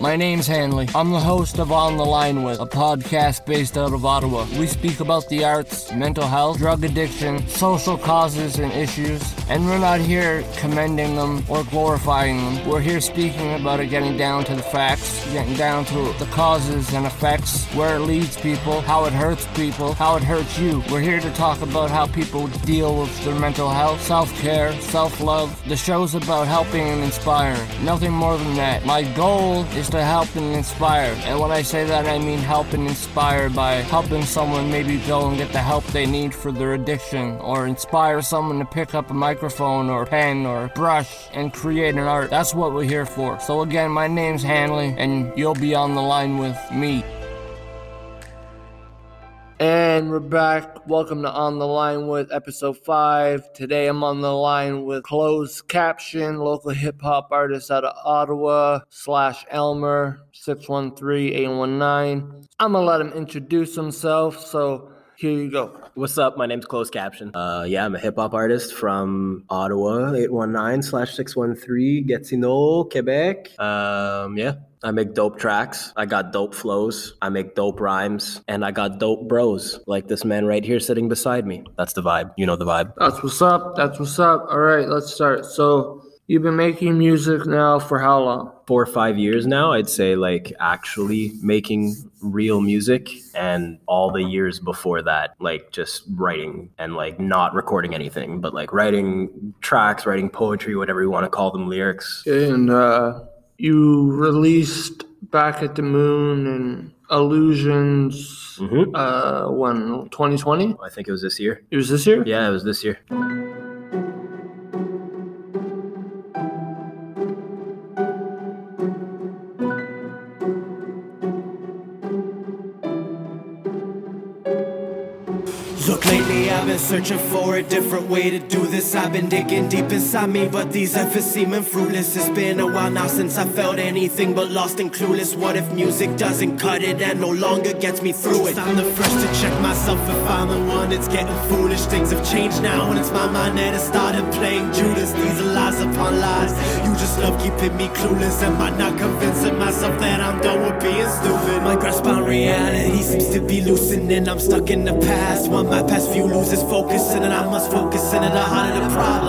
My name's Hanley. I'm the host of On the Line With, a podcast based out of Ottawa. We speak about the arts, mental health, drug addiction, social causes and issues, and we're not here commending them or glorifying them. We're here speaking about it, getting down to the facts, getting down to the causes and effects, where it leads people, how it hurts people, how it hurts you. We're here to talk about how people deal with their mental health, self care, self love. The show's about helping and inspiring. Nothing more than that. My goal is to help and inspire. And when I say that, I mean help and inspire by helping someone maybe go and get the help they need for their addiction, or inspire someone to pick up a microphone or pen or brush and create an art. That's what we're here for. So, again, my name's Hanley, and you'll be on the line with me. And we're back. Welcome to On the Line with episode 5. Today I'm on the line with Cloz3d Caption, local hip hop artist out of Ottawa, slash Aylmer, 613-819. I'm gonna let him introduce himself, so here you go. What's up? My name's Cloz3d Caption. Uh, yeah, I'm a hip hop artist from Ottawa, 819 slash 613, Gatineau, Quebec. Um, yeah, I make dope tracks. I got dope flows. I make dope rhymes. And I got dope bros, like this man right here sitting beside me. That's the vibe. You know the vibe. That's what's up. That's what's up. All right, let's start. So, you've been making music now for how long? Four or five years now, I'd say, like actually making real music. And all the years before that, like just writing and like not recording anything, but like writing tracks, writing poetry, whatever you want to call them, lyrics. And uh, you released Back at the Moon and Illusions Mhm. uh, when? 2020? I think it was this year. It was this year? Yeah, it was this year. Lately I've been searching for a different way to do this. I've been digging deep inside me, but these efforts seeming fruitless. It's been a while now since I felt anything but lost and clueless. What if music doesn't cut it and no longer gets me through it? I'm the first to check myself if I'm the one that's getting foolish. Things have changed now, and it's my mind that has started playing Judas. These are lies upon lies. You just love keeping me clueless. Am I not convincing myself that I'm done with being stupid? My grasp on reality seems to be loosening. I'm stuck in the past. When my past view loses focus, and then I must focus into the heart of the problem.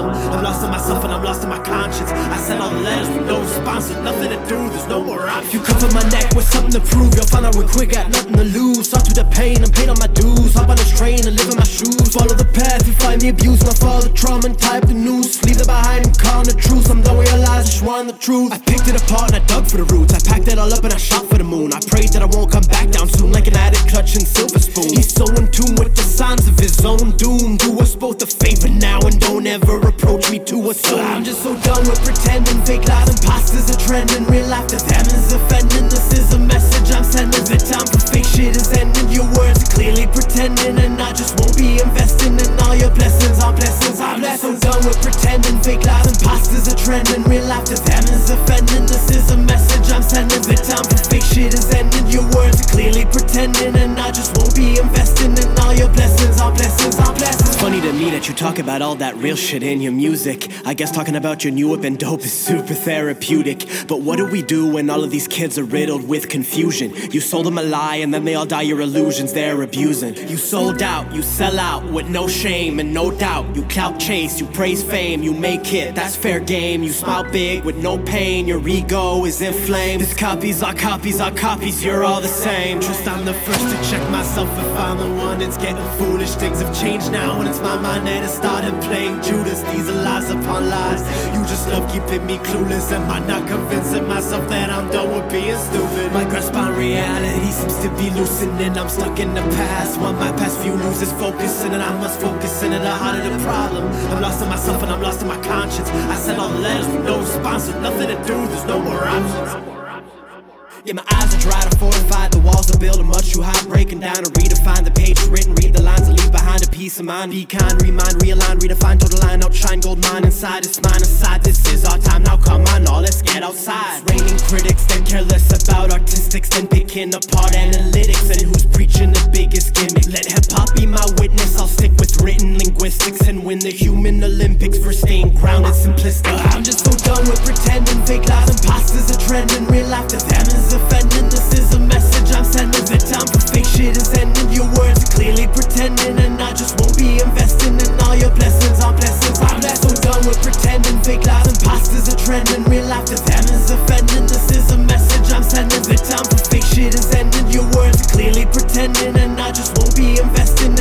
Lost in myself and I'm lost in my conscience. I sent all the letters with no response, with nothing to do. There's no more option. You cover my neck with something to prove. You'll find out real quick, got nothing to lose. Saw through the pain and paid on my dues. Hop on this train and live in my shoes. Follow the path, you find the abuse. Not follow the trauma and type the news. Leave it behind and call the truth. I'm done realize I just want the truth. I picked it apart and I dug for the roots. I packed it all up and I shot for the moon. I prayed that I won't come back down soon, like an addict clutching silver spoon. He's so in tune with the signs of his own doom. Do us both a favor now and don't ever approach me to assume. I'm just so done with pretending fake lies and imposters are trending. Real life to them is offending. This is a message I'm sending. The time for fake shit is ending. Your words are clearly pretending, and I just won't be investing in all your blessings. All blessings, all blessings. So done with pretending fake lies and imposters are trending. Real life to them is offending. This is a message I'm sending. The time for fake shit is ending. Your words are clearly pretending, and I just won't be investing in all your blessings. All blessings, all blessings. It's funny to me that you talk about all that real shit in your music. I guess talking about your new whip and dope is super therapeutic. But what do we do when all of these kids are riddled with confusion? You sold them a lie and then they all die your illusions they're abusing. You sold out, you sell out with no shame and no doubt. You clout chase, you praise fame, you make it, that's fair game. You smile big with no pain, your ego is inflamed. This copies are copies are copies, you're all the same. Trust I'm the first to check myself if I'm the one that's getting foolish. Things have changed now, and it's my mind that has started playing Judas. These are lies upon lies. You just love keeping me clueless. Am I not convincing myself that I'm done with being stupid? My grasp on reality seems to be loosening. I'm stuck in the past. When my past view loses focus, and I must focus into the heart of the problem. I'm lost in myself and I'm lost in my conscience. I sent all the letters with no response, with nothing to do. There's no more options. Yeah, my eyes are dry to fortify. The walls are building much too high. Breaking down to redefine the page written. Read the lines and leave behind a peace of mind. Be kind, remind, realign, redefine, total line, outshine, gold mine inside. It's mine aside. This is our time. Now come on, all let's get outside. Raining critics, they're careless about artistics, then picking apart analytics and who's preaching the biggest gimmick. Let hip hop be my witness. I'll stick with written linguistics and win the human Olympics for staying grounded, simplistic. I'm just so done with pretending fake lies, imposters are trending. Real life to them is Defending. This is a message I'm sending. The time for fake shit is ending. Your words clearly pretending, and I just won't be investing in all your blessings. All blessings. I'm so done with pretending. Fake lies and pastors are trending. Real life to them is offending. This is a message I'm sending. The time for fake shit is ending. Your words clearly pretending, and I just won't be investing.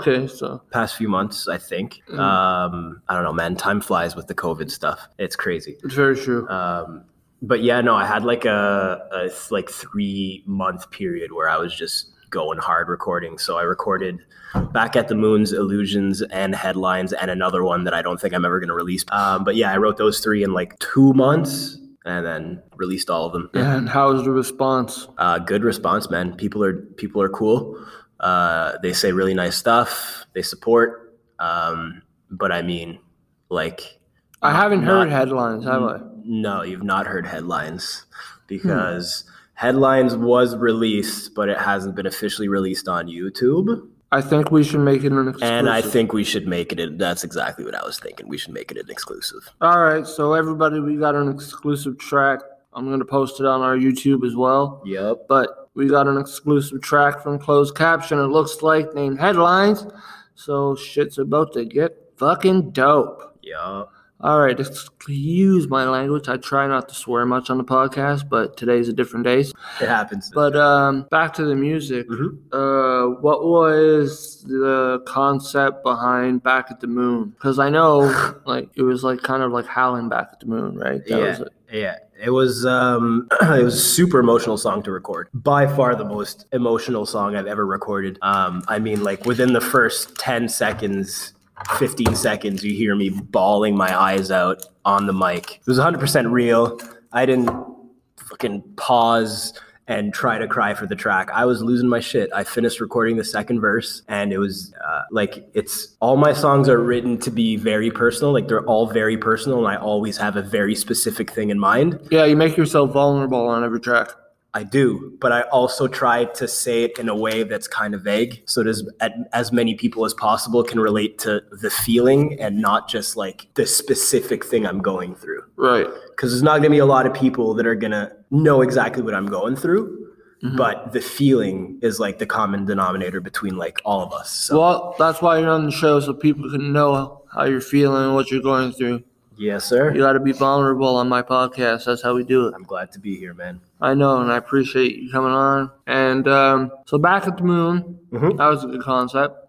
Okay, so Past few months, I think. Mm. Um, I don't know, man. Time flies with the COVID stuff. It's crazy. it's very true. Um, but yeah, no, I had like a, a like three month period where I was just going hard recording. So I recorded back at the moons, illusions, and headlines, and another one that I don't think I'm ever going to release. Um, but yeah, I wrote those three in like two months, and then released all of them. and how was the response? Uh, good response, man. People are people are cool. Uh, they say really nice stuff. They support. Um, but I mean, like, I haven't not- heard headlines, have I? no, you've not heard headlines because headlines was released, but it hasn't been officially released on YouTube. I think we should make it an exclusive. And I think we should make it. A, that's exactly what I was thinking. We should make it an exclusive. All right, so everybody, we got an exclusive track. I'm gonna post it on our YouTube as well. Yep. But we got an exclusive track from Cloz3d Caption. It looks like named Headlines. So shit's about to get fucking dope. Yep. All right, excuse my language. I try not to swear much on the podcast, but today's a different day. It happens. But um, back to the music. Mhm. Uh, what was the concept behind Back at the Moon? Because I know, like, it was like kind of like howling back at the moon, right? That yeah, was it. yeah. It was um, it was a super emotional song to record. By far the most emotional song I've ever recorded. Um, I mean, like within the first ten seconds, fifteen seconds, you hear me bawling my eyes out on the mic. It was 100 percent real. I didn't fucking pause and try to cry for the track. I was losing my shit. I finished recording the second verse, and it was uh, like it's all my songs are written to be very personal. Like they're all very personal, and I always have a very specific thing in mind. Yeah, you make yourself vulnerable on every track. I do, but I also try to say it in a way that's kind of vague, so that as, as many people as possible can relate to the feeling and not just like the specific thing I'm going through Right. because there's not going to be a lot of people that are going to know exactly what I'm going through. But the feeling is like the common denominator between like all of us. So Well, that's why you're on the show, so people can know how you're feeling, what you're going through. yes, sir. You got to be vulnerable on my podcast. That's how we do it. I'm glad to be here, man. I know, and I appreciate you coming on. And um, so, back at the moon, Mhm. that was a good concept.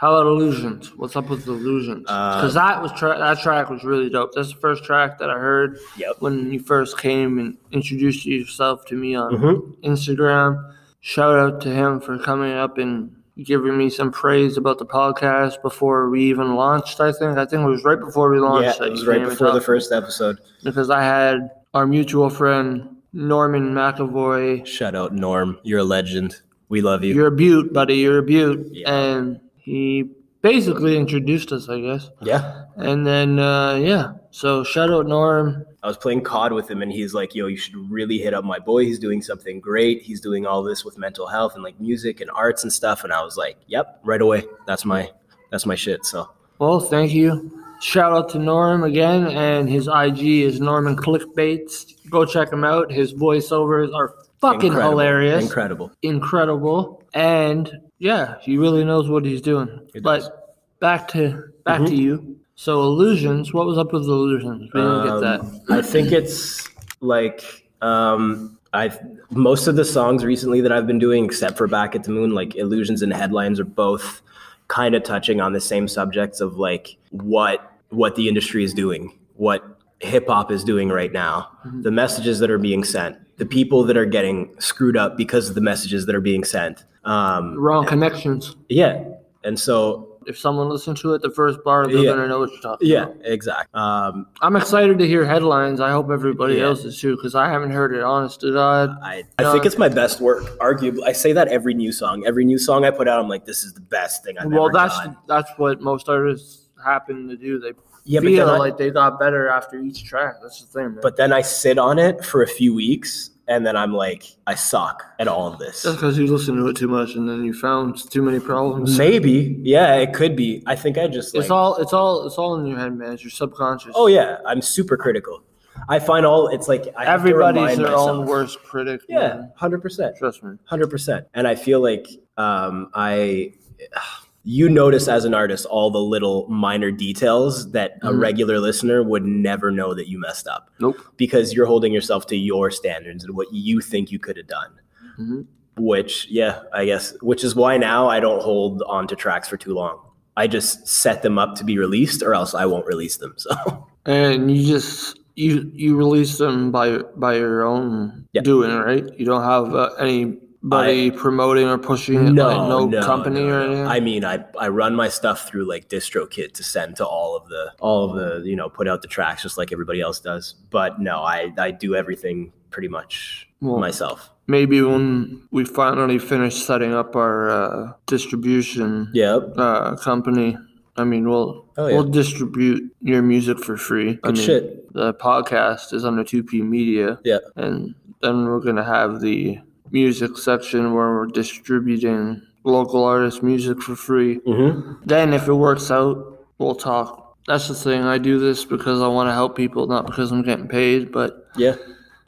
How about illusions? What's up with illusions? Uh, Because that was tra- that track was really dope. That's the first track that I heard Yep. when you first came and introduced yourself to me on Mhm. Instagram. Shout out to him for coming up and giving me some praise about the podcast before we even launched. I think I think it was right before we launched. Yeah, it was right before the first episode. because I had our mutual friend Norman McAvoy. Shout out Norm, you're a legend. We love you. You're a beaut, buddy. You're a beaut. Yeah. And he basically introduced us, I guess. yeah. And then uh, yeah, so shout out Norm. I was playing COD with him and he's like, yo, you should really hit up my boy. He's doing something great. He's doing all this with mental health and like music and arts and stuff. And I was like, yep, right away. That's my that's my shit. So Well, thank you. Shout out to Norm again, and his IG is Norman Clickbaits. Go check him out. His voiceovers are fucking incredible. hilarious. Incredible. incredible and yeah he really knows what he's doing He does. Mm-hmm. but back to back to you so illusions what was up with illusions we didn't get that Um, I think it's like um I've most of the songs recently that I've been doing, except for Back at the Moon, like Illusions and Headlines are both kind of touching on the same subjects of like what what the industry is doing, what hip hop is doing right now, the messages that are being sent, the people that are getting screwed up because of the messages that are being sent. Um, wrong connections yeah. And so if someone listens to it the first bar they're Yeah. gonna know what you're talking yeah, about exactly. Um, i'm excited to hear headlines i hope everybody Yeah. else is too because i haven't heard it honest to god I, I think it's my best work. Arguably, I say that every new song. Every new song I put out, I'm like, this is the best thing I've well ever that's done. that's what most artists happen to do they Yeah, feel I- like they got better after each track that's the thing man. But then I sit on it for a few weeks and then I'm like, I suck at all of this. That's because you listen to it too much, and then you found too many problems. Maybe, yeah, it could be. I think I just like, It's all it's all it's all in your head, man. It's your subconscious. oh yeah, I'm super critical. I find all it's like I everybody's their myself. own worst critic. Yeah, hundred percent. trust me. Hundred percent. And I feel like um, I, you notice as an artist all the little minor details that a Mhm. regular listener would never know that you messed up Nope. because you're holding yourself to your standards and what you think you could have done. Mhm. Which, yeah, I guess, which is why now I don't hold on to tracks for too long. I just set them up to be released, or else I won't release them. So, And you just you you release them by by your own Yeah. doing, right? You don't have uh, anybody promoting or pushing it, no, like no, no company no, or anything. I mean, I I run my stuff through like DistroKid to send to all of the all of the you know put out the tracks just like everybody else does. But no, I I do everything pretty much Well, myself. Maybe when we finally finish setting up our uh, distribution Yep. uh, company, I mean, we'll Oh, yeah. we'll distribute your music for free. I Good mean, shit. The podcast is under 2P Media. Yeah. And then we're going to have the music section where we're distributing local artists' music for free. hmm Then, if it works out, we'll talk. That's the thing. I do this because I want to help people, not because I'm getting paid, but Yeah.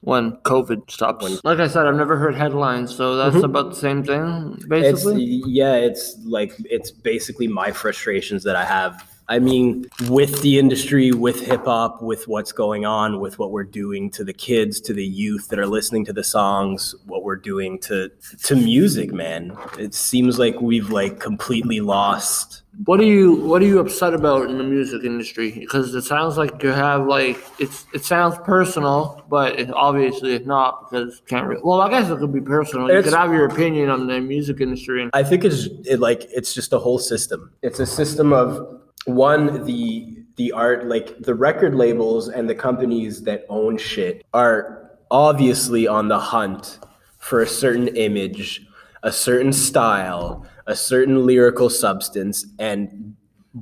when COVID stops. When- like I said, I've never heard headlines, so that's Mhm. about the same thing, It's basically. yeah, it's like it's basically my frustrations that I have. I mean, with the industry, with hip hop, with what's going on, with what we're doing to the kids, to the youth that are listening to the songs, what we're doing to to music, man. It seems like we've like completely lost. What are you What are you upset about in the music industry? Because it sounds like you have like it's it sounds personal, but it, obviously it's not because you can't. Re- well, I guess it could be personal. You could have your opinion on the music industry. And I think it's it like it's just a whole system. It's a system of one the the art like the record labels and the companies that own shit are obviously on the hunt for a certain image, a certain style, a certain lyrical substance and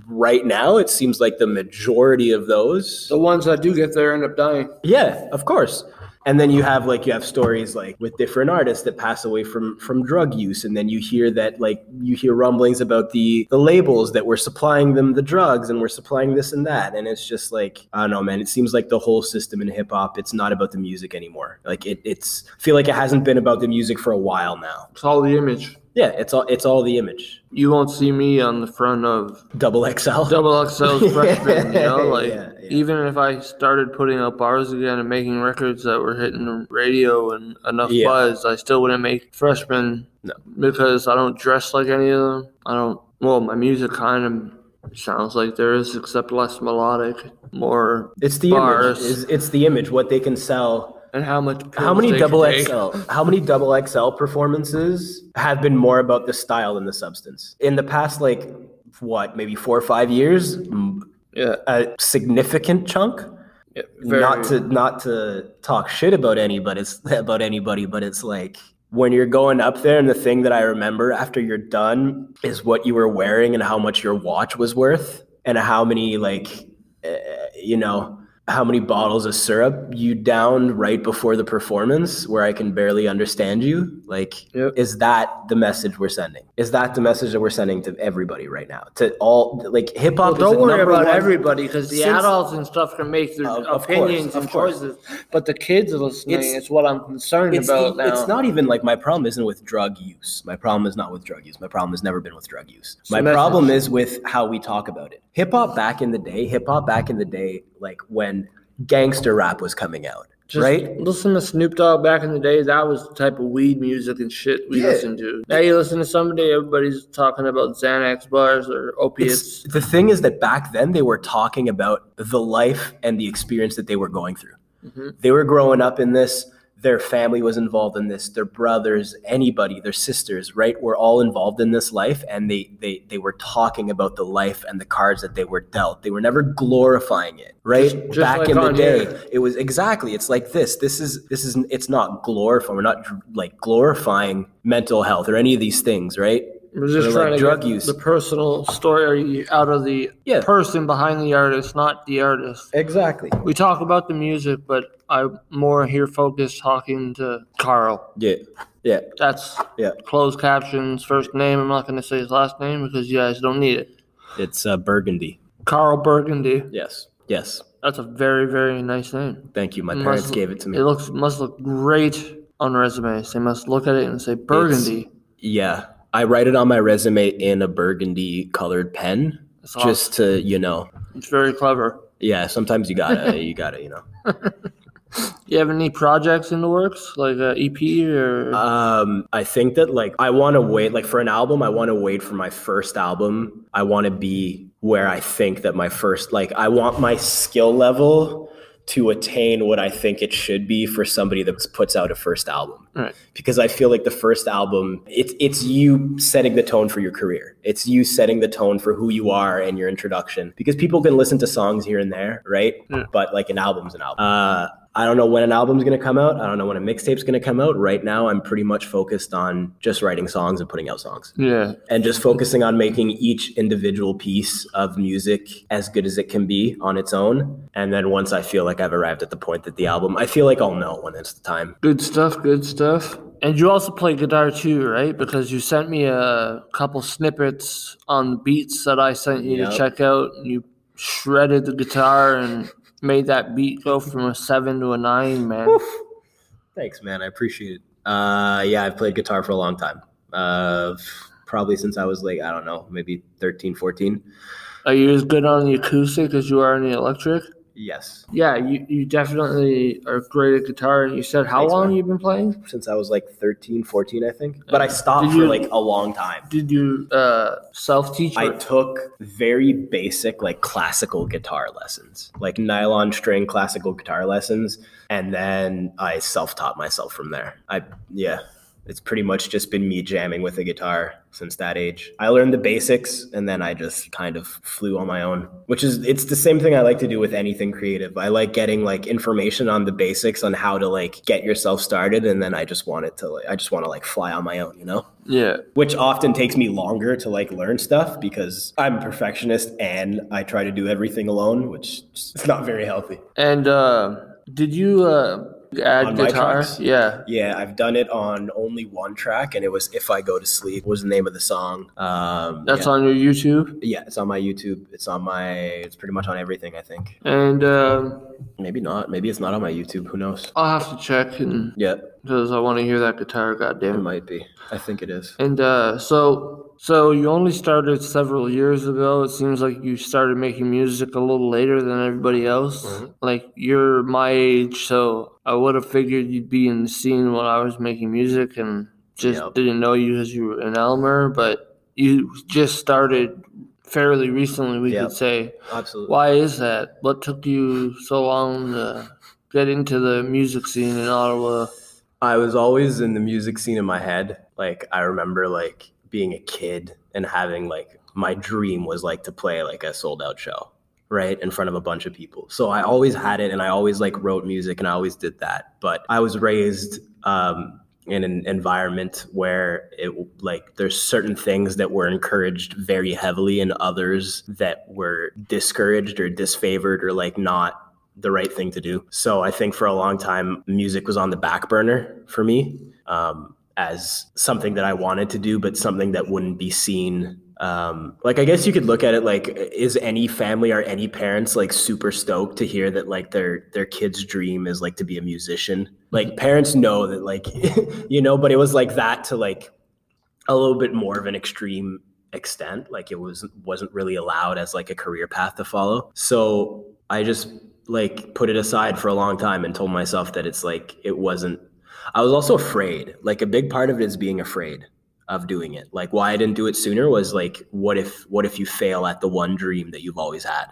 right now it seems like the majority of those the ones that do get there end up dying. yeah, of course. And then you have like you have stories like with different artists that pass away from from drug use, and then you hear that like you hear rumblings about the the labels that were supplying them the drugs and we're supplying this and that, and it's just like I don't know, man. It seems like the whole system in hip hop it's not about the music anymore. Like it, it's I feel like it hasn't been about the music for a while now. It's all the image. Yeah, it's all it's all the image. You won't see me on the front of Double XL. Double XL's freshman, you know, like Yeah, yeah. even if I started putting out bars again and making records that were hitting the radio and enough Yeah. buzz, I still wouldn't make freshmen No. because I don't dress like any of them. I don't. Well, my music kind of sounds like theirs, except less melodic, more It's the Bars. image. It's, it's the image. What they can sell. And how much. How many double. XL? How many double XL performances have been more about the style than the substance? In the past, like what, maybe four or five years, Yeah, a significant chunk. yeah very, Not to not to talk shit about any, but it's about anybody, but it's like when you're going up there, and the thing that I remember after you're done is what you were wearing and how much your watch was worth, and how many like, uh, you know, how many bottles of syrup you downed right before the performance, where I can barely understand you. Like, Yep. is that the message we're sending? Is that the message that we're sending to everybody right now? To all like hip Well, hop. don't worry about one- everybody because the Since- adults and stuff can make their of course, opinions and choices, but the kids listening, It's- it's, what I'm concerned it's, about now. it's not even like my problem isn't with drug use. My problem is not with drug use. My problem has never been with drug use. So My problem is with how we talk about it. Hip hop back in the day, hip hop back in the day, like when gangster rap was coming out, Just right? Listen to Snoop Dogg back in the day. That was the type of weed music and shit we Yeah. listened to. Now you listen to somebody, everybody's talking about Xanax bars or It's, opiates. the thing is that back then they were talking about the life and the experience that they were going through. Mhm. They were growing up in this. Their family was involved in this. Their brothers, anybody, their sisters, right, were all involved in this life, and they they they were talking about the life and the cards that they were dealt. They were never glorifying it, right? Just- just Back like in the day, here. it was exactly. It's like this. This is this is. It's not glorifying. We're not like glorifying mental health or any of these things, right? We're just trying like, to drug get use. the personal story out of the Yeah. person behind the artist, not the artist. Exactly. We talk about the music, but I'm more here focused talking to Carl. Yeah. Yeah. That's Yeah. Cloz3d Caption's, first name. I'm not going to say his last name because you guys don't need it. It's uh, Burgundy. Carl Burgundy. Yes. Yes. That's a very, very nice name. Thank you. My Must- parents gave it to me. It looks must look great on resumes. They must look at it and say Burgundy. Yeah. I write it on my resume in a burgundy colored pen awesome. just to, you know, it's very clever. yeah, sometimes you gotta, you gotta, you know. You have any projects in the works, like a EP or? Um, I think that like I want to wait, like for an album, I want to wait for my first album. I want to be where I think that my first, like, I want my skill level to attain what I think it should be for somebody that puts out a first album. Right. Because I feel like the first album, it's it's you setting the tone for your career. It's you setting the tone for who you are and your introduction. Because people can listen to songs here and there, right? Yeah. But like an album's an album. Uh, I don't know when an album's gonna come out. I don't know when a mixtape's gonna come out. Right now, I'm pretty much focused on just writing songs and putting out songs yeah, and just focusing on making each individual piece of music as good as it can be on its own. And then once I feel like I've arrived at the point that the album, I feel like I'll know when it's the time. good stuff. Good stuff. And you also play guitar too, right? Because you sent me a couple snippets on the beats that I sent you Yep. to check out. And you shredded the guitar and made that beat go from a seven to a nine, man. Thanks, man. I appreciate it. Uh, yeah, I've played guitar for a long time. Uh, probably since I was like, I don't know, maybe 13, 14. Are you as good on the acoustic as you are on the electric? Yes. Yeah, you, you definitely are great at guitar. And you said how Thanks, long man. you've been playing? Since I was like 13, 14, I think. But I stopped Did for you- like a long time. Did you uh, self teach? I took very basic, like classical guitar lessons, like nylon string classical guitar lessons. And then I self taught myself from there. I, yeah, it's pretty much just been me jamming with a guitar since that age. I learned the basics and then I just kind of flew on my own, which is, it's the same thing I like to do with anything creative. I like getting like information on the basics on how to like get yourself started. And then I just want it to, like, I just want to like fly on my own, you know? yeah. which often takes me longer to like learn stuff because I'm a perfectionist and I try to do everything alone, which is not very healthy. And uh, did you uh, add guitar? Yeah. Yeah, I've done it on only one track, and it was "If I Go to Sleep" was the name of the song. Um, That's yeah. on your YouTube. yeah, it's on my YouTube. It's on my. It's pretty much on everything. I think. And um Maybe not. Maybe it's not on my YouTube. Who knows? I'll have to check and Yeah, because I want to hear that guitar. Goddamn, it might be. I think it is. And uh, so, so you only started several years ago. It seems like you started making music a little later than everybody else. Mhm. Like you're my age, so I would have figured you'd be in the scene when I was making music, and just Yep. didn't know you because you were an Aylmer. But you just started fairly recently, we Yep. could say. Absolutely. Why is that? What took you so long to get into the music scene in Ottawa? I was always in the music scene in my head. Like I remember like being a kid and having like my dream was like to play like a sold out show, right? In front of a bunch of people. So I always had it and I always like wrote music and I always did that. But I was raised um in an environment where it like there's certain things that were encouraged very heavily and others that were discouraged or disfavored or like not the right thing to do. So I think for a long time, music was on the back burner for me um, as something that I wanted to do, but something that wouldn't be seen. Um, like I guess you could look at it like, is any family or any parents like super stoked to hear that like their their kid's dream is like to be a musician? Like parents know that like you know, but it was like that to like a little bit more of an extreme extent. Like it was wasn't really allowed as like a career path to follow. So i just like put it aside for a long time and told myself that it's like it wasn't i was also afraid. Like a big part of it is being afraid of doing it like why i didn't do it sooner was like what if what if you fail at the one dream that you've always had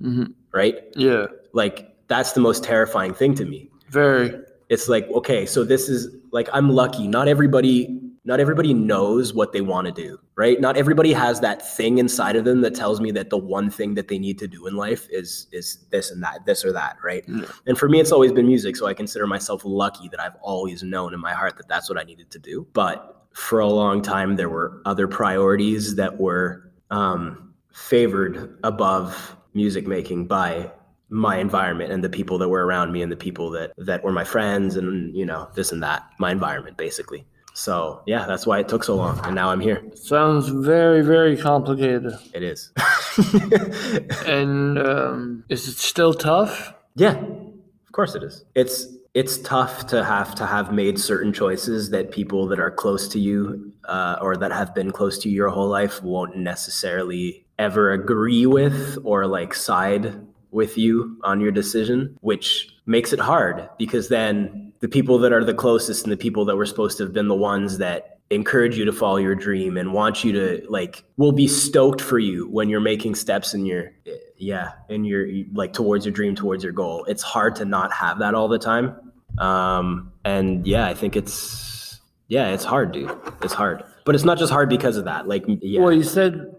hmm right Yeah, like that's the most terrifying thing to me very. it's like okay so this is like i'm lucky not everybody not everybody knows what they want to do, right? Not everybody has that thing inside of them that tells me that the one thing that they need to do in life is is this and that, this or that, right? Yeah. And for me, it's always been music, so I consider myself lucky that I've always known in my heart that that's what I needed to do. But for a long time, there were other priorities that were um, favored above music making by my environment and the people that were around me and the people that that were my friends and you know this and that my environment basically so yeah that's why it took so long and now i'm here Sounds very, very complicated. it is And um, is it still tough? yeah of course it is it's it's tough to have to have made certain choices that people that are close to you uh, or that have been close to you your whole life won't necessarily ever agree with or like side with you on your decision, which makes it hard because then the people that are the closest and the people that were supposed to have been the ones that encourage you to follow your dream and want you to like will be stoked for you when you're making steps in your yeah in your like towards your dream towards your goal. It's hard to not have that all the time. Um and yeah i think it's yeah it's hard dude. It's hard. But it's not just hard because of that. Like yeah. Well, you said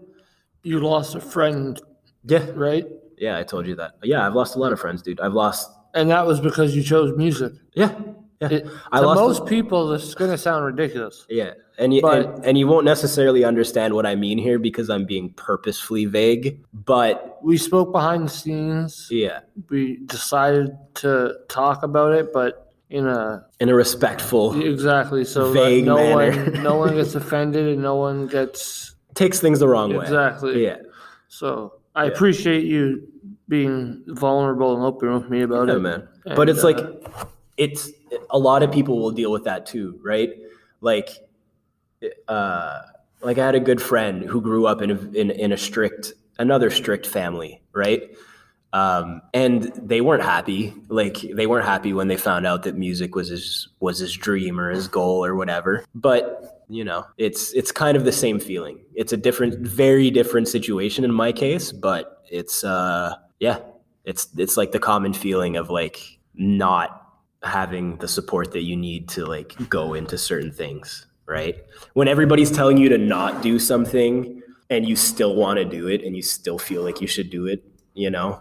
you lost a friend, yeah. right? yeah i told you that. Yeah i've lost a lot of friends dude. I've lost And that was because you chose music. yeah yeah It, I to most people, this is going to sound ridiculous. Yeah, and you But- and, and you won't necessarily understand what I mean here because I'm being purposefully vague. But We spoke behind the scenes. yeah, We decided to talk about it, but in a in a respectful, exactly so Vague no manner. one no one gets offended and no one gets takes things the wrong way. exactly. Yeah, So I Yeah. appreciate you being vulnerable and open with me about yeah, it. man. And, but it's uh, like it's a lot of people will deal with that too, right? Like, uh, like I had a good friend who grew up in a, in in a strict another strict family, right? Um, and they weren't happy. Like they weren't happy when they found out that music was his was his dream or his goal or whatever. But you know, it's it's kind of the same feeling. It's a different, very different situation in my case, but it's uh, yeah, it's it's like the common feeling of like not having the support that you need to like go into certain things, right? When everybody's telling you to not do something and you still want to do it and you still feel like you should do it, you know,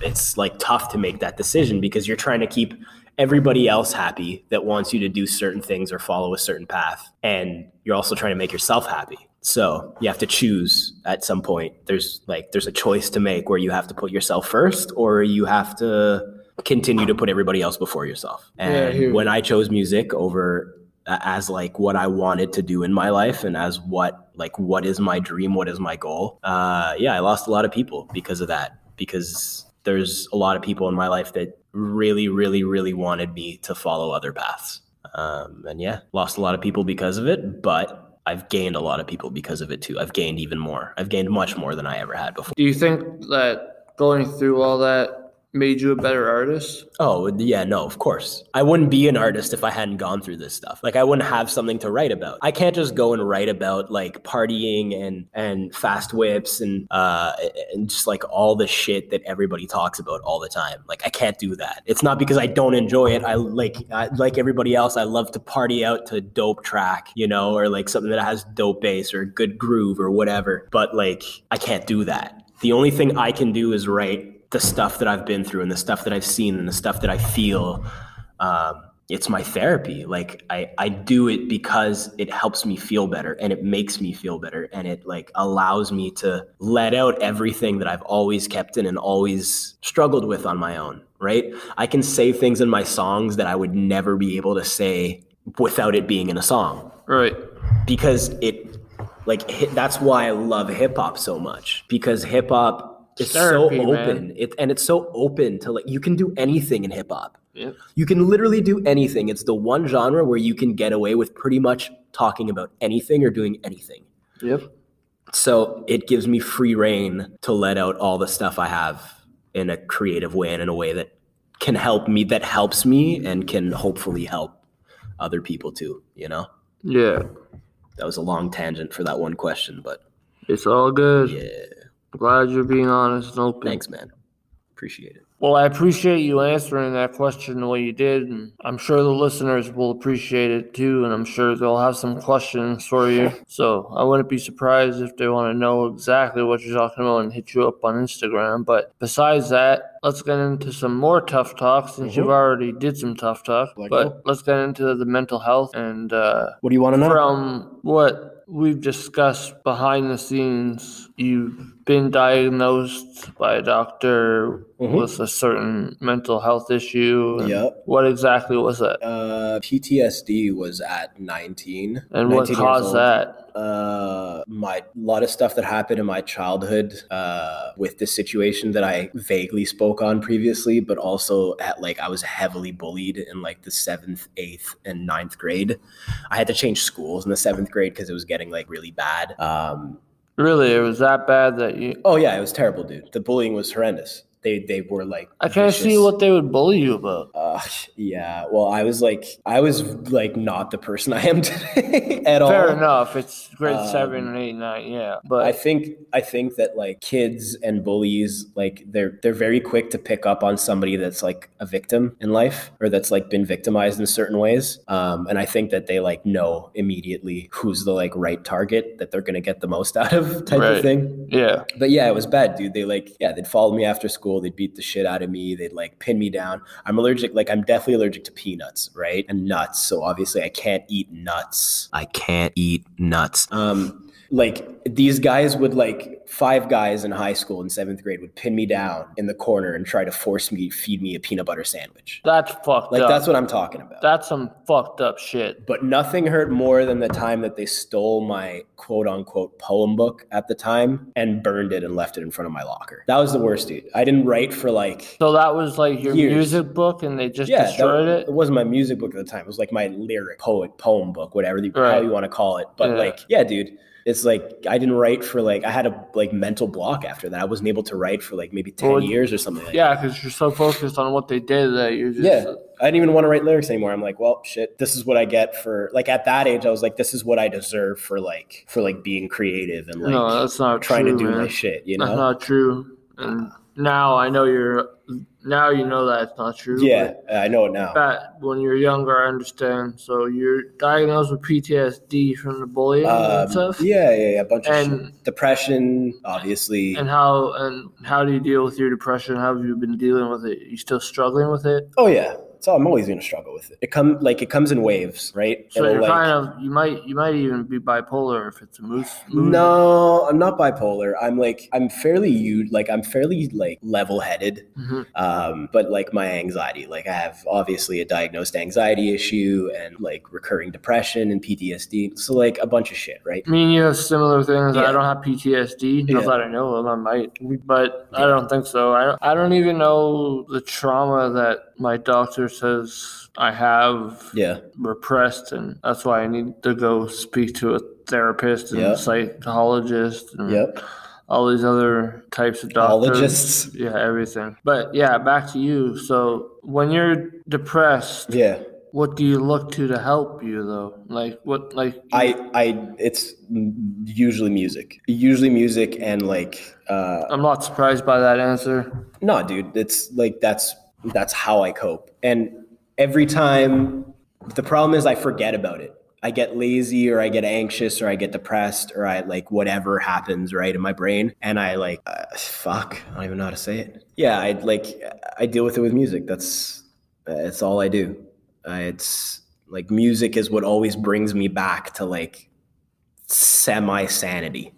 it's like tough to make that decision because you're trying to keep everybody else happy that wants you to do certain things or follow a certain path and you're also trying to make yourself happy. So, you have to choose at some point. There's like there's a choice to make where you have to put yourself first or you have to continue to put everybody else before yourself. Yeah, I And hear when I chose music over a- as like what I wanted to do in my life and as what like what is my dream, what is my goal. Uh yeah, I lost a lot of people because of that because there's a lot of people in my life that really really really wanted me to follow other paths. Um and yeah, lost a lot of people because of it, but I've gained a lot of people because of it too. I've gained even more. I've gained much more than I ever had before. Do you think that going through all that made you a better artist? Oh, yeah, no, of course. I wouldn't be an artist if I hadn't gone through this stuff. Like I wouldn't have something to write about. I can't just go and write about like partying and and fast whips and uh and just like all the shit that everybody talks about all the time. Like I can't do that. It's not because I don't enjoy it. I like I, like everybody else I love to party out to dope track, you know, or like something that has dope bass or good groove or whatever. But like I can't do that. The only thing I can do is write the stuff that I've been through and the stuff that I've seen and the stuff that I feel. Um, it's my therapy. Like I, I do it because it helps me feel better and it makes me feel better and it like allows me to let out everything that I've always kept in and always struggled with on my own. Right? I can say things in my songs that I would never be able to say without it being in a song Right. because it like that's why I love hip hop so much because hip hop is Therapy, so man. open it and it's so open to like you can do anything in hip hop. Yep. You can literally do anything. It's the one genre where you can get away with pretty much talking about anything or doing anything. Yep. So it gives me free reign to let out all the stuff I have in a creative way and in a way that can help me that helps me and can hopefully help other people too, you know? Yeah. That was a long tangent for that one question, but It's all good. yeah. Glad you're being honest and open. Thanks, man. Appreciate it. Well, I appreciate you answering that question the way you did, and I'm sure the listeners will appreciate it too, and I'm sure they'll have some questions for you. So I wouldn't be surprised if they want to know exactly what you're talking about and hit you up on Instagram. But besides that, let's get into some more tough talk since you've already did some tough talk. Like but what? let's get into the mental health and uh, What do you want to know? from what we've discussed behind the scenes, you've been diagnosed by a doctor Mhm. with a certain mental health issue. Yep. What exactly was that? Uh, PTSD was at 19. And what 19 years caused that? Uh, my a lot of stuff that happened in my childhood uh, with the situation that I vaguely spoke on previously, but also at like I was heavily bullied in like the seventh, eighth, and ninth grade. I had to change schools in the seventh grade because it was getting like really bad. Um, Really, it was that bad that you. oh yeah, it was terrible, dude. The bullying was horrendous. They they were like I can't see what they would bully you about. Uh, yeah. Well, I was like, I was like not the person I am today at all. Fair enough. It's grade Um, seven and eight, nine, yeah. But I think I think that like kids and bullies like they're they're very quick to pick up on somebody that's like a victim in life or that's like been victimized in certain ways. Um, and I think that they like know immediately who's the like right target that they're gonna get the most out of type Right. of thing. yeah, But yeah, it was bad, dude. They like, yeah, they'd follow me after school. They'd beat the shit out of me. They'd like pin me down. I'm allergic, like, I'm definitely allergic to peanuts, right? And nuts. So obviously, I can't eat nuts. I can't eat nuts. Um, like, these guys would like, five guys in high school in seventh grade would pin me down in the corner and try to force me, feed me a peanut butter sandwich. that's fucked up. Like, up. that's what I'm talking about. that's some fucked up shit. But nothing hurt more than the time that they stole my quote unquote poem book at the time and burned it and left it in front of my locker. That was the worst, dude. I didn't write for like. So that was like your Years. music book, and they just Yeah, that- destroyed it it. wasn't my music book at the time. It was like my lyric poet poem book, whatever the, how you want to call it. But Yeah. like, yeah, dude, it's like I didn't write for like I had a like mental block after that. I wasn't able to write for like maybe ten Well, years or something. like Yeah, because you're so focused on what they did that you're just. Yeah. I didn't even want to write lyrics anymore. I'm like, well, shit, this is what I get for like at that age, I was like, this is what I deserve for like for like being creative and like no, that's not trying true, to do man. my shit, you know, That's not true. And now I know you're. Now you know that's not true. yeah, I know it now. But when you're younger, I understand. So you're diagnosed with PTSD from the bullying and Um, stuff. yeah, yeah, yeah, a bunch of And- shit. Depression, obviously. And how and how do you deal with your depression? How have you been dealing with it? You still struggling with it? oh yeah, so I'm always gonna struggle with it. It come like it comes in waves, right? So It'll, you're like- kind of you might you might even be bipolar if it's a moose. mood. No, I'm not bipolar. I'm like I'm fairly you like I'm fairly like level-headed. Mhm. Um, but like my anxiety, like I have obviously a diagnosed anxiety issue and like recurring depression and PTSD. So like a bunch of shit, right? I mean, you have similar things. I don't have PTSD. Not Yeah. that I know of. I might, but I don't think so. I don't, I don't even know the trauma that my doctor says I have Yeah. repressed, and that's why I need to go speak to a therapist and Yeah. psychologist and Yep. all these other types of doctors. Ologists. Yeah, everything. But yeah, back to you. So when you're depressed, Yeah. what do you look to to help you though? Like what? Like I I it's usually music. Usually music and like uh I'm not surprised by that answer. no, dude, it's like that's that's how I cope. And every time the problem is I forget about it. I get lazy or I get anxious or I get depressed or I like whatever happens right in my brain and I like uh, fuck, I don't even know how to say it. Yeah, I like I deal with it with music. That's that's all I do. Uh, it's like music is what always brings me back to like semi sanity.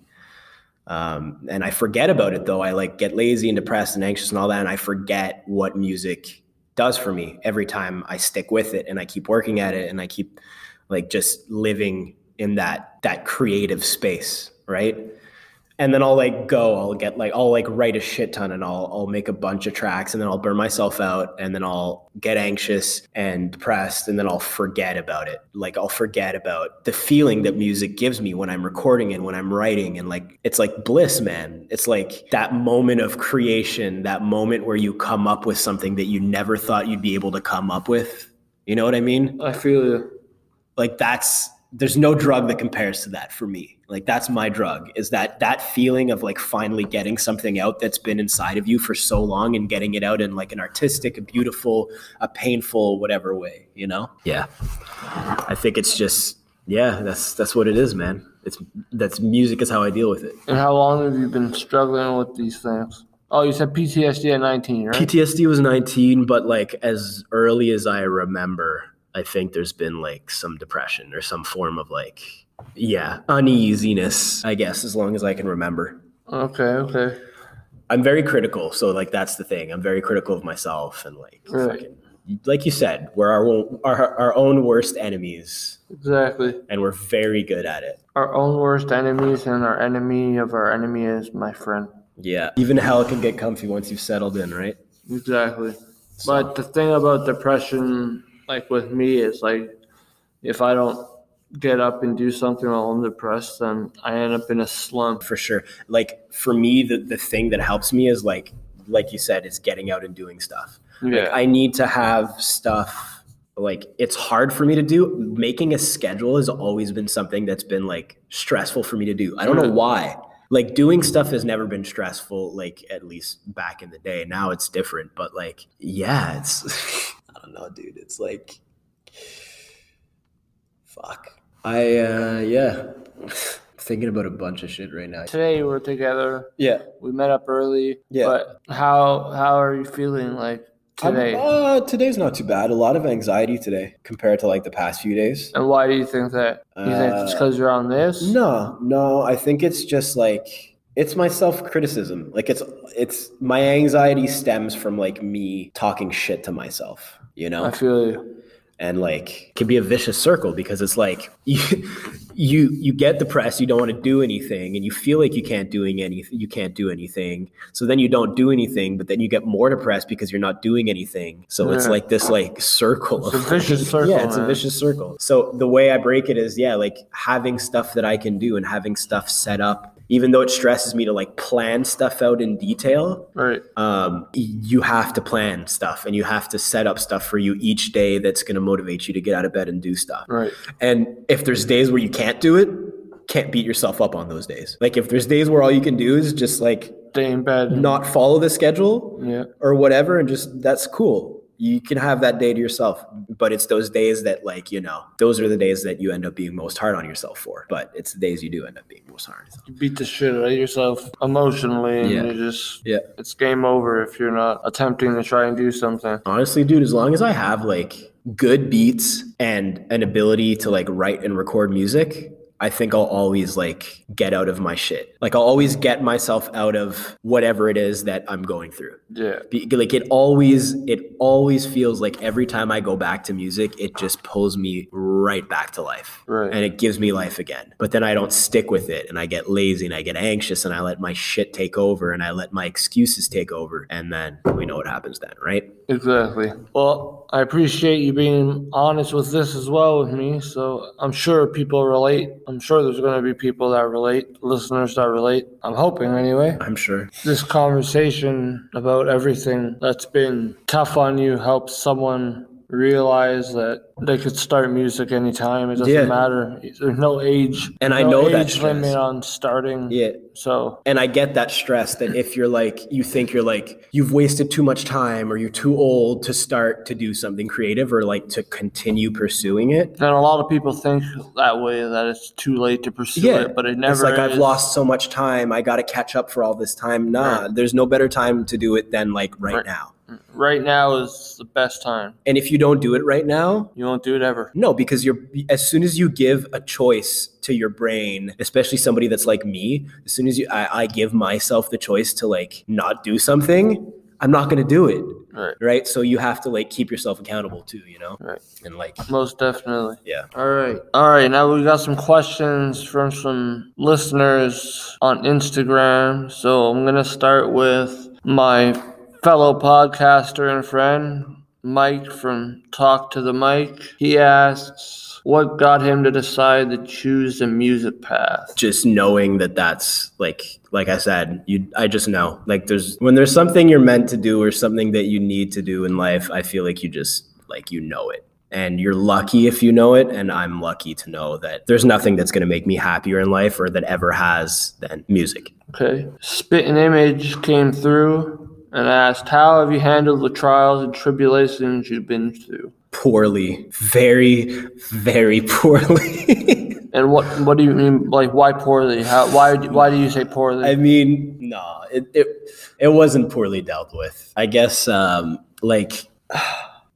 Um, and I forget about it though. I like get lazy and depressed and anxious and all that, and I forget what music does for me every time I stick with it and I keep working at it and I keep like just living in that that creative space, right? And then I'll like go, I'll get like I'll like write a shit ton and I'll I'll make a bunch of tracks and then I'll burn myself out and then I'll get anxious and depressed and then I'll forget about it. Like I'll forget about the feeling that music gives me when I'm recording and when I'm writing and like it's like bliss, man. It's like that moment of creation, that moment where you come up with something that you never thought you'd be able to come up with. You know what I mean? I feel you. like that's there's no drug that compares to that for me. Like that's my drug is that that feeling of like finally getting something out that's been inside of you for so long and getting it out in like an artistic, a beautiful, a painful, whatever way, you know? Yeah. I think it's just yeah, that's that's what it is, man. It's that's music is how I deal with it. And how long have you been struggling with these things? Oh, you said PTSD at 19, right? PTSD was 19, but like as early as I remember, I think there's been like some depression or some form of like, yeah, uneasiness, I guess, as long as I can remember. Okay, okay. I'm very critical. So, like, that's the thing. I'm very critical of myself. And, like, Right. fucking, like you said, we're our our, our own worst enemies Exactly. and we're very good at it. Our own worst enemies and our enemy of our enemy is my friend. Yeah. Even hell can get comfy once you've settled in, right? Exactly. But the thing about depression, like with me, is like if I don't get up and do something while I'm depressed, then I end up in a slump. For sure. Like, for me, the, the thing that helps me is like, like you said, is getting out and doing stuff. Like, Yeah. I need to have stuff like it's hard for me to do. Making a schedule has always been something that's been like stressful for me to do. I don't know why. Like doing stuff has never been stressful, like at least back in the day. Now it's different, but like, yeah, it's I don't know, dude. It's like fuck. I uh yeah. Thinking about a bunch of shit right now. Today we're together. Yeah. We met up early. Yeah. But how how are you feeling like today? Uh, today's not too bad. A lot of anxiety today compared to like the past few days. and why do you think that? You think it's Uh, because you're on this? No, no. I think it's just like it's my self criticism. Like it's it's my anxiety stems from like me talking shit to myself. You know, I feel you. And like can be a vicious circle because it's like you you you get depressed you don't want to do anything and you feel like you can't doing anything you can't do anything. So then you don't do anything but then you get more depressed because you're not doing anything. So it's like this like circle It's a of- vicious circle, yeah it's a vicious circle. So the way i break it is yeah like having stuff that i can do and having stuff set up even though it stresses me to like plan stuff out in detail Right. um, you have to plan stuff and you have to set up stuff for you each day that's going to motivate you to get out of bed and do stuff. Right. And if there's days where you can't do it, can't beat yourself up on those days. Like if there's days where all you can do is just like Stay in bed. not follow the schedule Yeah. or whatever and just that's cool. You can have that day to yourself, but it's those days that like, you know, those are the days that you end up being most hard on yourself for. But it's the days you do end up being most hard. You beat the shit out of yourself emotionally, and Yeah. you just Yeah. it's game over if you're not attempting to try and do something. Honestly, dude, as long as I have like good beats and an ability to like write and record music, I think I'll always like get out of my shit. Like I'll always get myself out of whatever it is that I'm going through. Yeah. Be- like it always it always feels like every time I go back to music, it just pulls me right back to life. Right. And it gives me life again. But then I don't stick with it and I get lazy and I get anxious and I let my shit take over and I let my excuses take over. And then we know what happens then, right? Exactly. Well, I appreciate you being honest with this as well with me. So I'm sure people relate. I'm sure there's going to be people that relate, listeners that relate. I'm hoping anyway. I'm sure. This conversation about everything that's been tough on you helps someone realize that they could start music anytime. It doesn't Yeah. matter. There's no age. And I no know that age stress. limit on starting. Yeah. So And I get that stress that if you're like, you think you're like, you've wasted too much time or you're too old to start to do something creative or like to continue pursuing it. And a lot of people think that way that it's too late to pursue Yeah. it, but it never it's like I've lost so much time. I got to catch up for all this time. Nah, there's no better time to do it than like right, Right. now. Right now is the best time. And if you don't do it right now, You won't do it ever. no, because you're as soon as you give a choice to your brain, especially somebody that's like me, as soon as you I, I give myself the choice to like not do something, I'm not gonna do it. Right. Right. So you have to like keep yourself accountable too, you know? Right. And like Most definitely. yeah. All right. All right. Now we got some questions from some listeners on Instagram. So I'm going to start with my fellow podcaster and friend, Mike from Talk to the Mic. He asks, What got him to decide to choose a music path? just knowing that that's like like i said you i just know like there's when there's something you're meant to do or something that you need to do in life i feel like you just like you know it and you're lucky if you know it and i'm lucky to know that there's nothing that's going to make me happier in life or that ever has than music Okay. Spit and Image came through and asked, How have you handled the trials and tribulations you've been through? poorly very very poorly And what what do you mean like why poorly? How why why do you say poorly? I mean, no, it, it it wasn't poorly dealt with. I guess um, like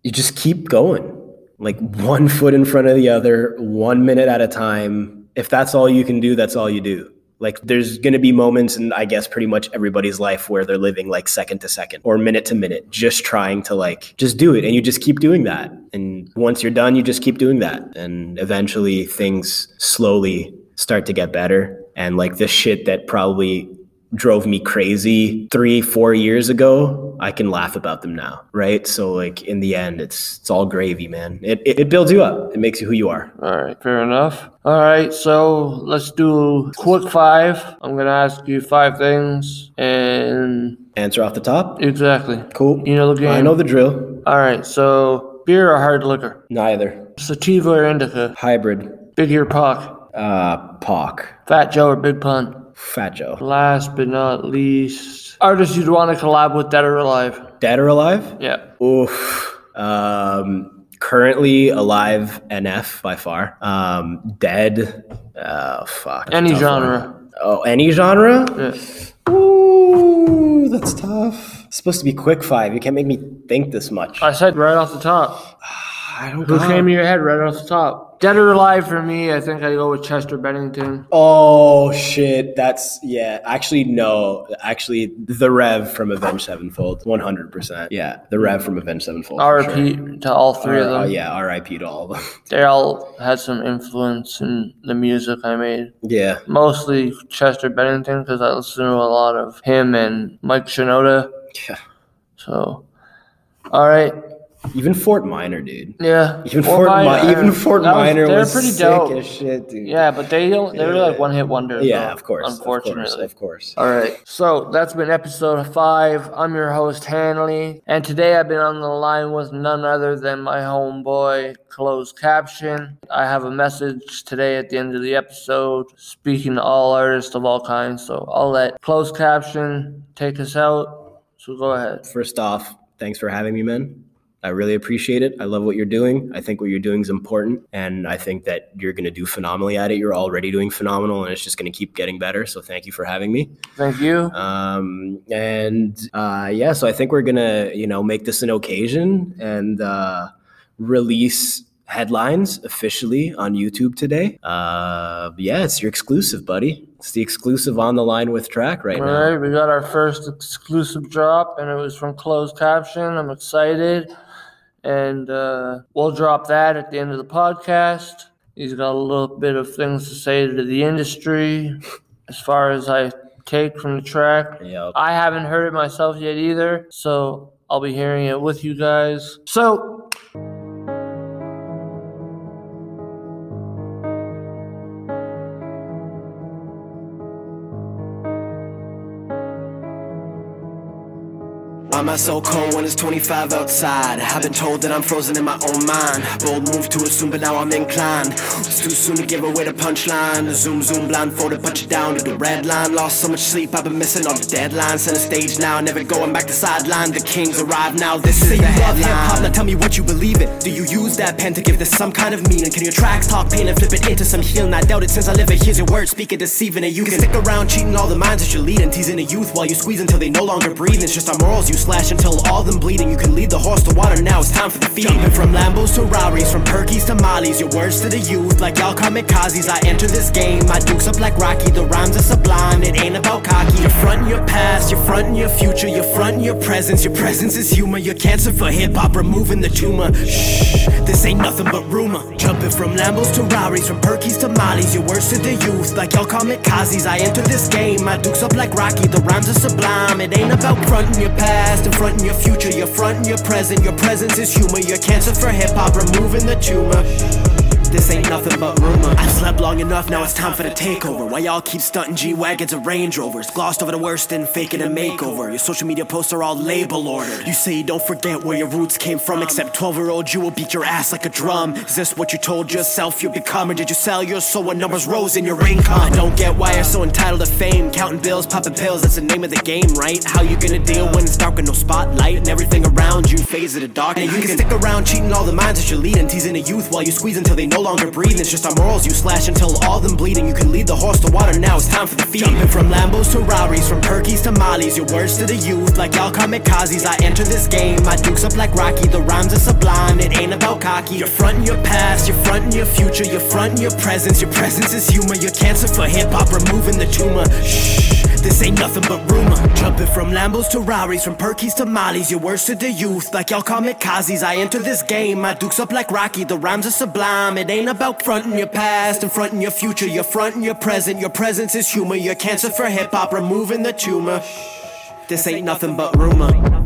you just keep going, like one foot in front of the other, one minute at a time. If that's all you can do, that's all you do. Like there's going to be moments in I guess pretty much everybody's life where they're living like second to second or minute to minute just trying to like just do it and you just keep doing that. And once you're done, you just keep doing that and eventually things slowly start to get better and like the shit that probably drove me crazy three four years ago i can laugh about them now right? So like in the end it's it's all gravy man. It, it, it builds you up. It makes you who you are. All right, fair enough. All right, so let's do quick five. I'm gonna ask you five things, and answer off the top? Exactly. cool. You know the game. i know the drill. All right, so beer or hard liquor, neither. Sativa or indica, hybrid. Biggie or Pac, uh Pac. Fat Joe or big pun. Fat joe Last but not least, artists you'd want to collab with, dead or alive. dead or alive Yeah. Oof. Um, currently alive NF by far. Um, dead. Oh fuck. Any genre. one. Oh, any genre? Yeah. Ooh, that's tough. It's supposed to be quick five. You can't make me think this much. I said right off the top. I don't Who know. came to your head right off the top? Dead or alive for me, I think I go with Chester Bennington. Oh shit, that's yeah. Actually, no. Actually, the Rev from Avenged Sevenfold, one hundred percent. Yeah, the Rev from Avenged Sevenfold. for sure. To all three of them. uh, yeah, R.I.P. to all of them. They all had some influence in the music I made. yeah, Mostly Chester Bennington because I listen to a lot of him and Mike Shinoda. yeah. So, all right, Even Fort Minor, dude. yeah. Even Fort Fort, Mi- Minor- even Fort was- Minor they're was, pretty sick dope. as shit, dude. Yeah, but they don't. They were like one hit wonders. yeah, though, of course, Unfortunately. of course, of course. All right. So that's been episode five. I'm your host, Hanley. And today I've been on the line with none other than my homeboy, Cloz3d Caption. I have a message today at the end of the episode speaking to all artists of all kinds. So I'll let Cloz3d Caption take us out. So go ahead. First off, thanks for having me, man. I really appreciate it. I love what you're doing. I think what you're doing is important, and I think that you're going to do phenomenally at it. You're already doing phenomenal, and it's just going to keep getting better. So thank you for having me. Thank you. Um, and uh, yeah, so I think we're gonna, you know, make this an occasion and uh, release headlines officially on YouTube today. Uh, yeah, it's your exclusive, buddy. It's the exclusive on the line with track right All now. right, we got our first exclusive drop, and it was from Cloz3d Caption. I'm excited, and uh, we'll drop that at the end of the podcast. He's got a little bit of things to say to the industry, as far as I take from the track. Yep. I haven't heard it myself yet either, so I'll be hearing it with you guys. So. So cold when it's 25 outside? I've been told that I'm frozen in my own mind. Bold move to assume, but now I'm inclined. It's too soon to give away the punchline. Zoom, zoom, blindfolded, punch it down to the red line. Lost so much sleep, I've been missing all the deadlines. Center stage now, never going back to sideline. The kings arrive now, this is Say the you love hip hop, now tell me what you believe in. Do you use that pen to give this some kind of meaning? Can your tracks talk pain and flip it into some healing? I doubt it since I live it. Here's your words, speak it deceiving it. You can stick around cheating all the minds that you're leading, teasing the youth while you squeeze until they no longer breathe. It's just our morals you slash until all them bleeding. You can lead the horse to water now. It's time for the feed. Jumping from Lambos to Rarries, from Perkies to Mollies. Your words to the youth, like y'all kamikazes. I enter this game, my dukes up like Rocky. The rhymes are sublime. It ain't about cocky. You're frontin' your past, you're frontin' your future, you're frontin' your presence. Your presence is humor. You're cancer for hip hop, removing the tumor. Shh, this ain't nothing but rumor. Jumping from Lambos to Rarries, from Perkies to Mollies. Your words to the youth, like y'all kamikazes. I enter this game, my dukes up like Rocky. The rhymes are sublime. It ain't about frontin' your past and frontin' your future. You're frontin' your present. Your presence is humor. You're cancer for hip hop, removing the tumor. This ain't nothing but rumor. I've slept long enough, now it's time for the takeover. Why y'all keep stunting G Wagons and Range Rovers? Glossed over the worst and faking a makeover. Your social media posts are all label ordered. You say you don't forget where your roots came from, except 12 year old you will beat your ass like a drum. Is this what you told yourself you'll become, or did you sell your soul when numbers rose in your income? I don't get why you're so entitled to fame. Counting bills, popping pills, that's the name of the game, right? How you gonna deal when it's dark with no spotlight and everything around you fades to the dark? And you can stick around cheating all the minds that you're leading, teasing the youth while you squeeze until they no longer breathe. It's just our morals you slash until all them bleeding. You can lead the horse to water, now it's time for the feed. Jumping from Lambos to Rarries, from Perkies to Mollies, your words to the youth, like y'all kamikazes. I enter this game, my dukes up like Rocky, the rhymes are sublime, it ain't about cocky. You're frontin' your past, you're frontin' your future, you're frontin' your presence, your presence is humor, you're cancer for hip hop, removing the tumor. Shh. This ain't nothing but rumor. Jumping from Lambos to Rarries, from Perkies to Mollies, your words to the youth, like y'all kamikazes. I enter this game, my dukes up like Rocky, the rhymes are sublime. It ain't about frontin' your past and frontin' your future, you're frontin' your present. Your presence is humor, you're cancer for hip hop, removing the tumor. This ain't nothing but rumor.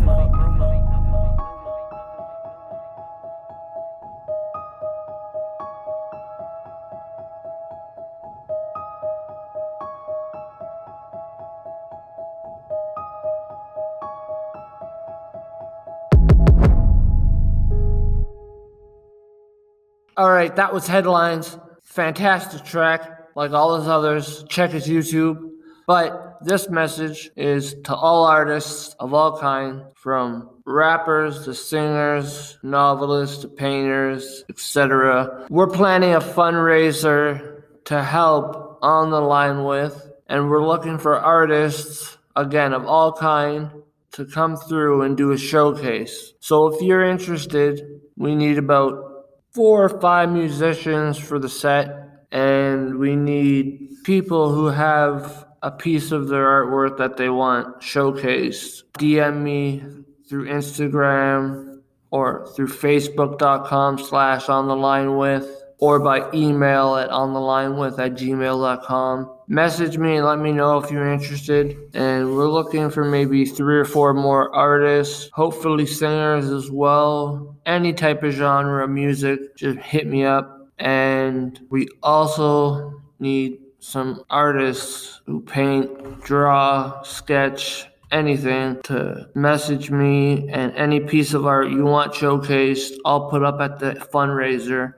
Right, that was headlines. Fantastic track, like all his others. Check his YouTube. But this message is to all artists of all kind, from rappers to singers, novelists to painters, etc. We're planning a fundraiser to help on the line with, and we're looking for artists, again, of all kind, to come through and do a showcase. So if you're interested, we need about four or five musicians for the set, and we need people who have a piece of their artwork that they want showcased. DM me through Instagram or through facebook.com slash on the line with or by email at on the line with at gmail.com. Message me and let me know if you're interested. And we're looking for maybe three or four more artists, hopefully singers as well. Any type of genre of music, just hit me up. And we also need some artists who paint, draw, sketch, anything to message me and any piece of art you want showcased, I'll put up at the fundraiser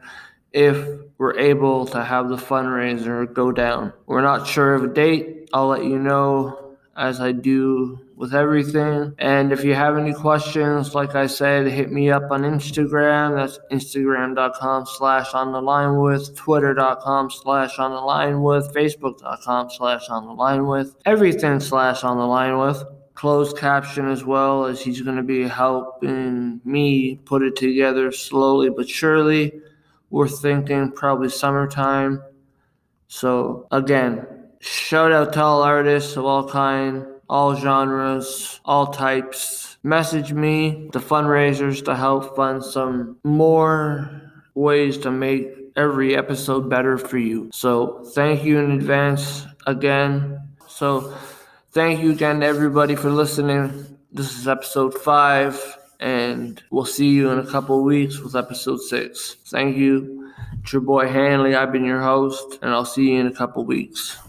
if we're able to have the fundraiser go down. We're not sure of a date. I'll let you know as I do with everything. And if you have any questions, like I said, hit me up on Instagram. That's instagram.com slash on the line with, twitter.com slash on the line with, facebook.com slash on the line with, everything slash on the line with. Cloz3d Caption as well, as he's going to be helping me put it together slowly but surely. We're thinking probably summertime. So again, shout out to all artists of all kind, all genres, all types. Message me the fundraisers to help fund some more ways to make every episode better for you. So thank you in advance again. So thank you again everybody for listening. This is episode five, and we'll see you in a couple weeks with episode six. Thank you. It's your boy Hanley. I've been your host, and I'll see you in a couple weeks.